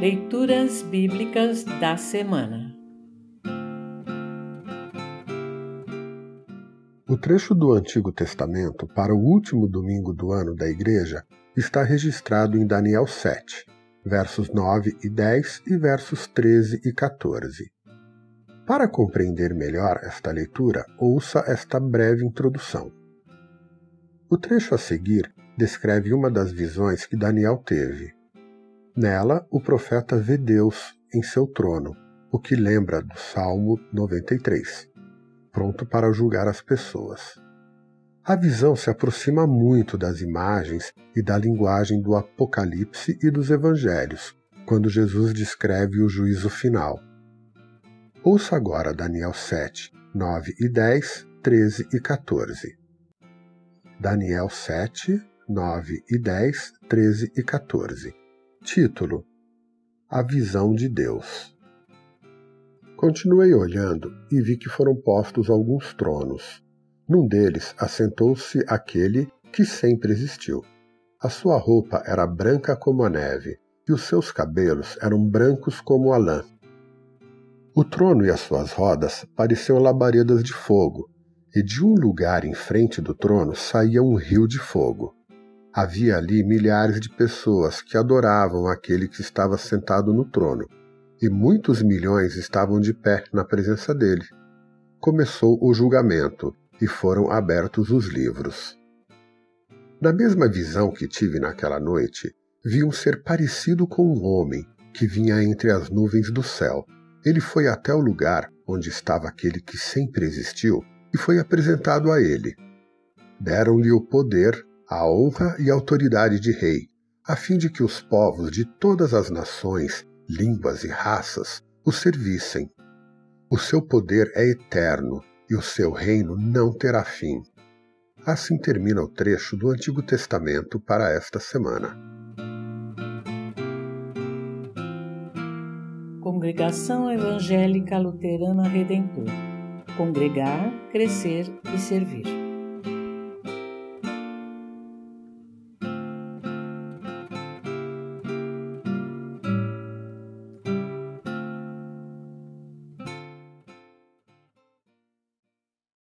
Leituras Bíblicas da Semana O trecho do Antigo Testamento para o último domingo do ano da Igreja está registrado em Daniel 7, versos 9 e 10 e versos 13 e 14. Para compreender melhor esta leitura, ouça esta breve introdução. O trecho a seguir descreve uma das visões que Daniel teve. Nela, o profeta vê Deus em seu trono, o que lembra do Salmo 93, pronto para julgar as pessoas. A visão se aproxima muito das imagens e da linguagem do Apocalipse e dos Evangelhos, quando Jesus descreve o juízo final. Ouça agora Daniel 7, 9 e 10, 13 e 14. Daniel 7, 9 e 10, 13 e 14. Título: A Visão de Deus. Continuei olhando e vi que foram postos alguns tronos. Num deles assentou-se aquele que sempre existiu. A sua roupa era branca como a neve, e os seus cabelos eram brancos como a lã. O trono e as suas rodas pareciam labaredas de fogo, e de um lugar em frente do trono saía um rio de fogo. Havia ali milhares de pessoas que adoravam aquele que estava sentado no trono, e muitos milhões estavam de pé na presença dele. Começou o julgamento e foram abertos os livros. Na mesma visão que tive naquela noite, vi um ser parecido com um homem que vinha entre as nuvens do céu. Ele foi até o lugar onde estava aquele que sempre existiu e foi apresentado a ele. Deram-lhe o poder a honra e autoridade de rei, a fim de que os povos de todas as nações, línguas e raças o servissem. O seu poder é eterno e o seu reino não terá fim. Assim termina o trecho do Antigo Testamento para esta semana. Congregação Evangélica Luterana Redentor Congregar, Crescer e Servir.